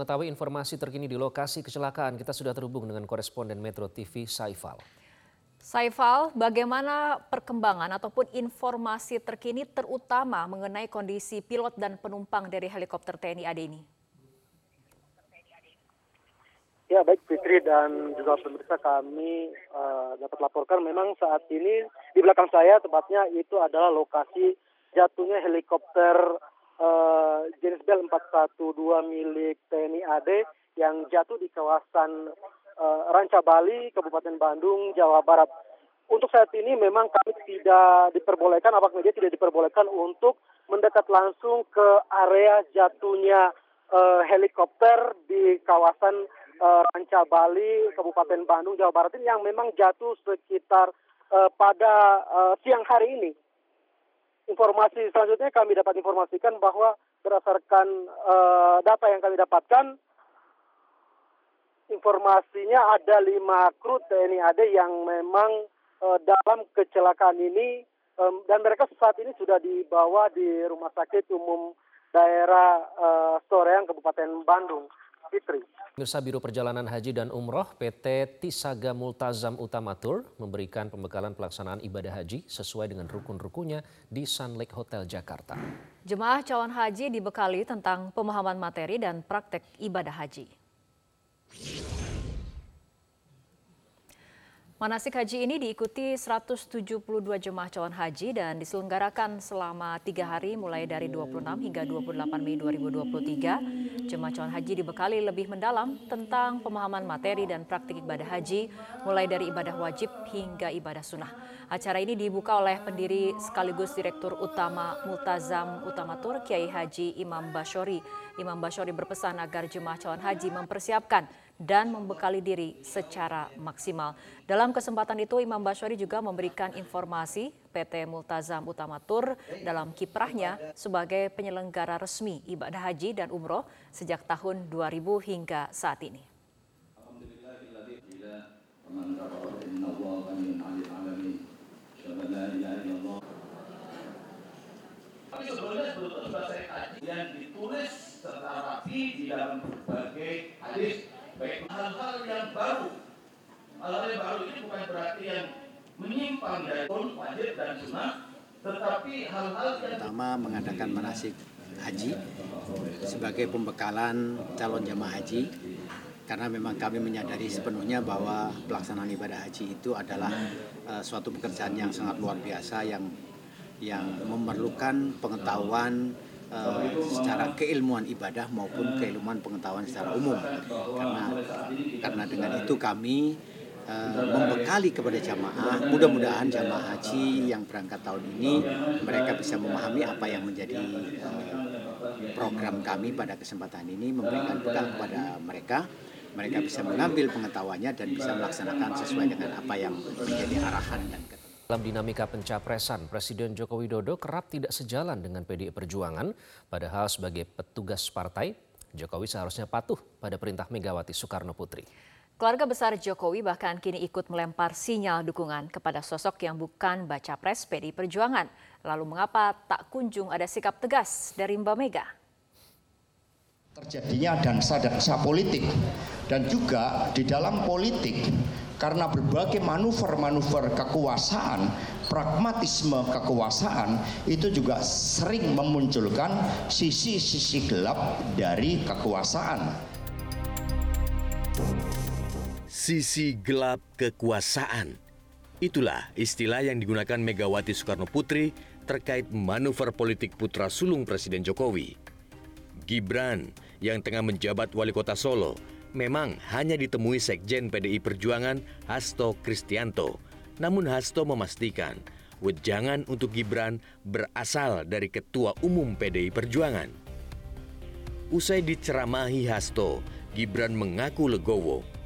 mengetahui informasi terkini di lokasi kecelakaan, kita sudah terhubung dengan koresponden Metro TV Saifal. Saifal, bagaimana perkembangan ataupun informasi terkini terutama mengenai kondisi pilot dan penumpang dari helikopter TNI AD ini? Ya baik Fitri dan juga pemirsa kami uh, dapat laporkan memang saat ini di belakang saya tepatnya itu adalah lokasi jatuhnya helikopter uh, jenis Bell 412 milik TNI AD yang jatuh di kawasan uh, Ranca Bali, Kabupaten Bandung, Jawa Barat. Untuk saat ini memang kami tidak diperbolehkan, awak media tidak diperbolehkan untuk mendekat langsung ke area jatuhnya uh, helikopter di kawasan uh, Ranca Bali, Kabupaten Bandung, Jawa Barat ini yang memang jatuh sekitar uh, pada uh, siang hari ini. Informasi selanjutnya kami dapat informasikan bahwa berdasarkan uh, data yang kami dapatkan, informasinya ada lima kru TNI AD yang memang uh, dalam kecelakaan ini um, dan mereka saat ini sudah dibawa di Rumah Sakit Umum Daerah uh, Soreang, Kabupaten Bandung. Fitri. Mirsa Biro Perjalanan Haji dan Umroh PT Tisaga Multazam Utamatur memberikan pembekalan pelaksanaan ibadah haji sesuai dengan rukun-rukunnya di Sun Lake Hotel Jakarta. Jemaah calon haji dibekali tentang pemahaman materi dan praktek ibadah haji. Manasik haji ini diikuti 172 jemaah calon haji dan diselenggarakan selama tiga hari mulai dari 26 hingga 28 Mei 2023. Jemaah calon haji dibekali lebih mendalam tentang pemahaman materi dan praktik ibadah haji mulai dari ibadah wajib hingga ibadah sunnah. Acara ini dibuka oleh pendiri sekaligus Direktur Utama Multazam Utamatur Kiai Haji Imam Bashori. Imam Bashori berpesan agar jemaah calon haji mempersiapkan dan membekali diri secara maksimal. Dalam kesempatan itu Imam Bashori juga memberikan informasi PT Multazam Utamatur dalam kiprahnya sebagai penyelenggara resmi ibadah haji dan umroh sejak tahun 2000 hingga saat ini. yang ditulis secara rapi di dalam berbagai hadis baik hal-hal yang baru hal-hal yang baru ini bukan berarti yang menyimpang dari wajib dan sunnah tetapi hal-hal yang pertama mengadakan manasik haji sebagai pembekalan calon jamaah haji karena memang kami menyadari sepenuhnya bahwa pelaksanaan ibadah haji itu adalah uh, suatu pekerjaan yang sangat luar biasa yang yang memerlukan pengetahuan uh, secara keilmuan ibadah maupun keilmuan pengetahuan secara umum. Karena karena dengan itu kami uh, membekali kepada jamaah. Mudah-mudahan jamaah haji yang berangkat tahun ini mereka bisa memahami apa yang menjadi uh, program kami pada kesempatan ini memberikan bekal kepada mereka. Mereka bisa mengambil pengetahuannya dan bisa melaksanakan sesuai dengan apa yang menjadi arahan dan dalam dinamika pencapresan, Presiden Joko Widodo kerap tidak sejalan dengan PDI Perjuangan, padahal sebagai petugas partai, Jokowi seharusnya patuh pada perintah Megawati Soekarno Putri. Keluarga besar Jokowi bahkan kini ikut melempar sinyal dukungan kepada sosok yang bukan baca pres PDI Perjuangan. Lalu mengapa tak kunjung ada sikap tegas dari Mbak Mega? Terjadinya dansa-dansa politik dan juga di dalam politik karena berbagai manuver-manuver kekuasaan, pragmatisme kekuasaan itu juga sering memunculkan sisi-sisi gelap dari kekuasaan. Sisi gelap kekuasaan. Itulah istilah yang digunakan Megawati Soekarno Putri terkait manuver politik putra sulung Presiden Jokowi. Gibran yang tengah menjabat wali kota Solo memang hanya ditemui Sekjen PDI Perjuangan Hasto Kristianto. Namun Hasto memastikan wejangan untuk Gibran berasal dari Ketua Umum PDI Perjuangan. Usai diceramahi Hasto, Gibran mengaku legowo.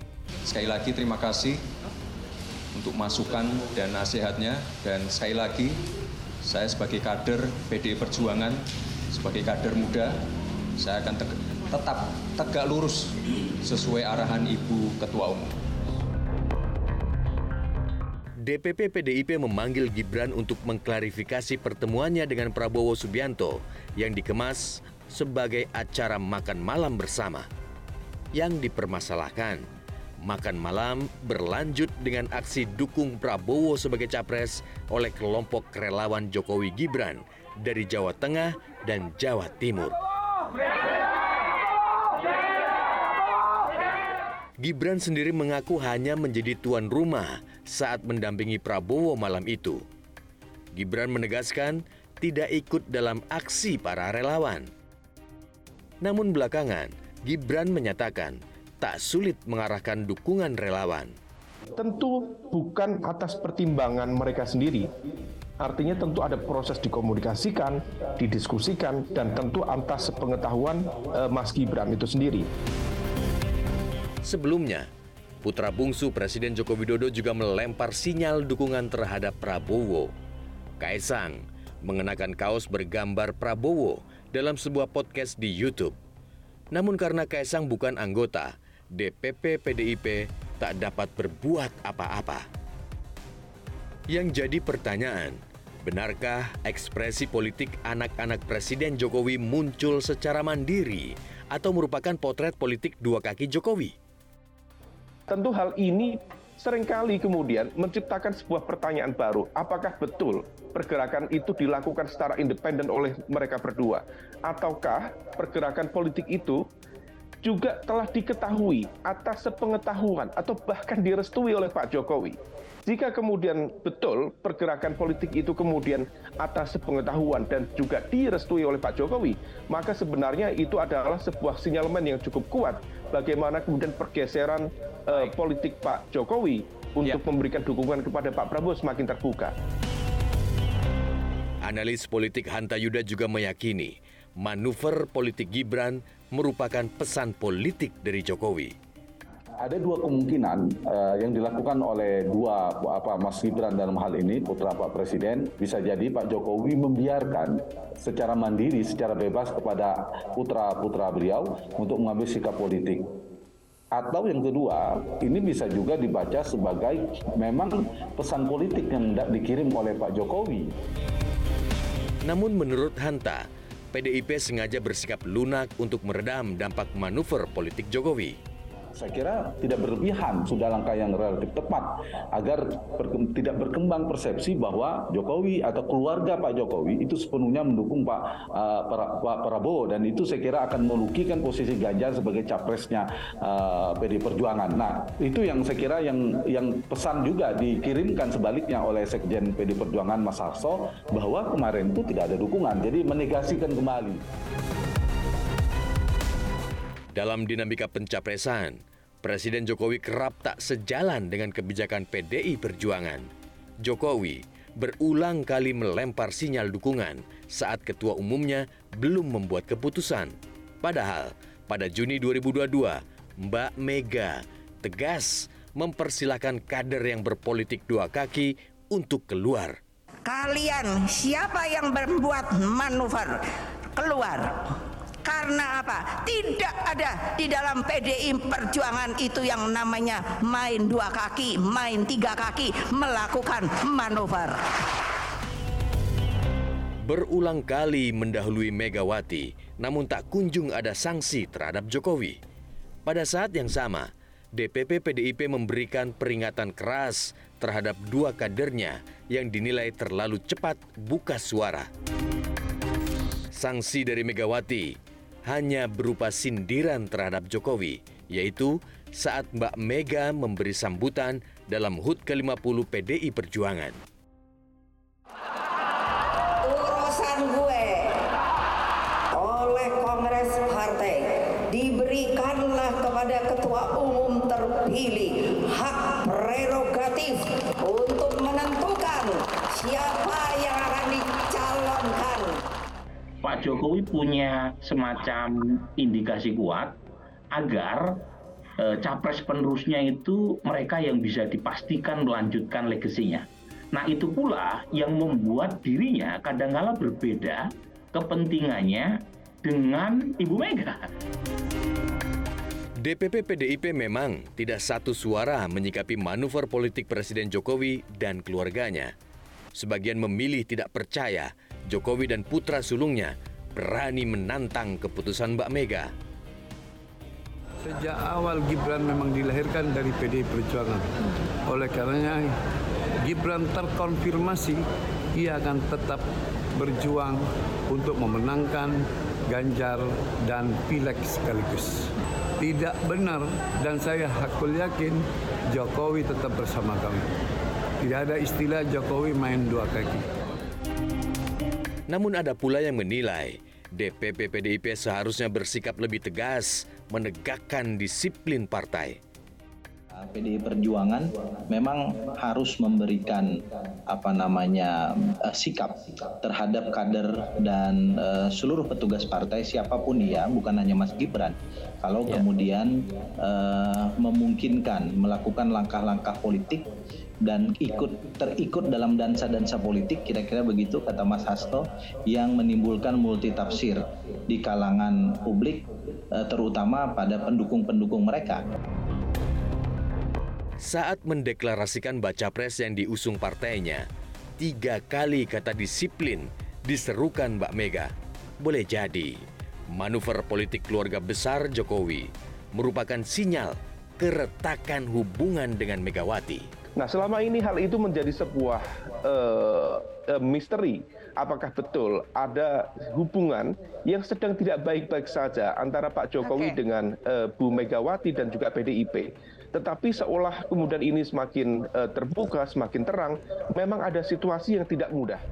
Sekali lagi terima kasih untuk masukan dan nasihatnya dan sekali lagi saya sebagai kader PDI Perjuangan, sebagai kader muda, saya akan tetap tegak lurus sesuai arahan Ibu Ketua Umum. DPP PDIP memanggil Gibran untuk mengklarifikasi pertemuannya dengan Prabowo Subianto yang dikemas sebagai acara makan malam bersama. yang dipermasalahkan. Makan malam berlanjut dengan aksi dukung Prabowo sebagai capres oleh kelompok relawan Jokowi Gibran dari Jawa Tengah dan Jawa Timur. Gibran sendiri mengaku hanya menjadi tuan rumah saat mendampingi Prabowo malam itu. Gibran menegaskan tidak ikut dalam aksi para relawan. Namun belakangan, Gibran menyatakan tak sulit mengarahkan dukungan relawan. Tentu bukan atas pertimbangan mereka sendiri. Artinya tentu ada proses dikomunikasikan, didiskusikan, dan tentu atas sepengetahuan eh, Mas Gibran itu sendiri. Sebelumnya, putra bungsu Presiden Joko Widodo juga melempar sinyal dukungan terhadap Prabowo. Kaisang mengenakan kaos bergambar Prabowo dalam sebuah podcast di YouTube. Namun karena Kaisang bukan anggota, DPP PDIP tak dapat berbuat apa-apa. Yang jadi pertanyaan, benarkah ekspresi politik anak-anak Presiden Jokowi muncul secara mandiri atau merupakan potret politik dua kaki Jokowi? Tentu hal ini sering kali kemudian menciptakan sebuah pertanyaan baru. Apakah betul pergerakan itu dilakukan secara independen oleh mereka berdua? Ataukah pergerakan politik itu juga telah diketahui atas sepengetahuan atau bahkan direstui oleh Pak Jokowi. Jika kemudian betul pergerakan politik itu kemudian atas sepengetahuan dan juga direstui oleh Pak Jokowi, maka sebenarnya itu adalah sebuah sinyalemen yang cukup kuat bagaimana kemudian pergeseran uh, politik Pak Jokowi untuk ya. memberikan dukungan kepada Pak Prabowo semakin terbuka. Analis politik Hanta Yuda juga meyakini manuver politik Gibran merupakan pesan politik dari Jokowi. Ada dua kemungkinan uh, yang dilakukan oleh dua apa Mas Gibran dalam hal ini putra Pak Presiden bisa jadi Pak Jokowi membiarkan secara mandiri, secara bebas kepada putra-putra beliau untuk mengambil sikap politik. Atau yang kedua, ini bisa juga dibaca sebagai memang pesan politik yang tidak dikirim oleh Pak Jokowi. Namun menurut Hanta, PDIP sengaja bersikap lunak untuk meredam dampak manuver politik Jokowi saya kira tidak berlebihan sudah langkah yang relatif tepat agar tidak berkembang persepsi bahwa Jokowi atau keluarga Pak Jokowi itu sepenuhnya mendukung Pak, uh, Pak Prabowo dan itu saya kira akan melukikan posisi Ganjar sebagai capresnya uh, eh, PD Perjuangan. Nah itu yang saya kira yang yang pesan juga dikirimkan sebaliknya oleh Sekjen PD Perjuangan Mas Hasto bahwa kemarin itu tidak ada dukungan jadi menegasikan kembali. Dalam dinamika pencapresan, Presiden Jokowi kerap tak sejalan dengan kebijakan PDI Perjuangan. Jokowi berulang kali melempar sinyal dukungan saat ketua umumnya belum membuat keputusan. Padahal pada Juni 2022, Mbak Mega tegas mempersilahkan kader yang berpolitik dua kaki untuk keluar. Kalian siapa yang membuat manuver keluar? Karena apa? Tidak ada di dalam PDI Perjuangan itu yang namanya main dua kaki, main tiga kaki, melakukan manuver. Berulang kali mendahului Megawati, namun tak kunjung ada sanksi terhadap Jokowi. Pada saat yang sama, DPP PDIP memberikan peringatan keras terhadap dua kadernya yang dinilai terlalu cepat buka suara. Sanksi dari Megawati hanya berupa sindiran terhadap Jokowi, yaitu saat Mbak Mega memberi sambutan dalam HUT ke-50 PDI Perjuangan. Urusan gue oleh Kongres Partai diberikanlah kepada Ketua Umum terpilih hak prerogatif untuk menentukan siapa yang akan dicalonkan Pak Jokowi punya semacam indikasi kuat agar e, capres penerusnya itu mereka yang bisa dipastikan melanjutkan legasinya. Nah itu pula yang membuat dirinya kadangkala berbeda kepentingannya dengan Ibu Mega. DPP PDIP memang tidak satu suara menyikapi manuver politik Presiden Jokowi dan keluarganya. Sebagian memilih tidak percaya Jokowi dan putra sulungnya berani menantang keputusan Mbak Mega. Sejak awal Gibran memang dilahirkan dari PDI Perjuangan. Oleh karenanya Gibran terkonfirmasi ia akan tetap berjuang untuk memenangkan Ganjar dan Pileg sekaligus. Tidak benar dan saya hakul yakin Jokowi tetap bersama kami. Tidak ada istilah Jokowi main dua kaki. Namun ada pula yang menilai DPP PDIP seharusnya bersikap lebih tegas menegakkan disiplin partai. PDI Perjuangan memang harus memberikan apa namanya uh, sikap terhadap kader dan uh, seluruh petugas partai siapa pun dia bukan hanya Mas Gibran kalau ya. kemudian uh, memungkinkan melakukan langkah-langkah politik dan ikut terikut dalam dansa-dansa politik kira-kira begitu kata Mas Hasto yang menimbulkan multitafsir di kalangan publik terutama pada pendukung-pendukung mereka. Saat mendeklarasikan baca pres yang diusung partainya, tiga kali kata disiplin diserukan Mbak Mega. Boleh jadi, manuver politik keluarga besar Jokowi merupakan sinyal keretakan hubungan dengan Megawati. Nah, selama ini hal itu menjadi sebuah uh, uh, misteri. Apakah betul ada hubungan yang sedang tidak baik-baik saja antara Pak Jokowi okay. dengan uh, Bu Megawati dan juga PDIP? Tetapi seolah kemudian ini semakin uh, terbuka, semakin terang, memang ada situasi yang tidak mudah.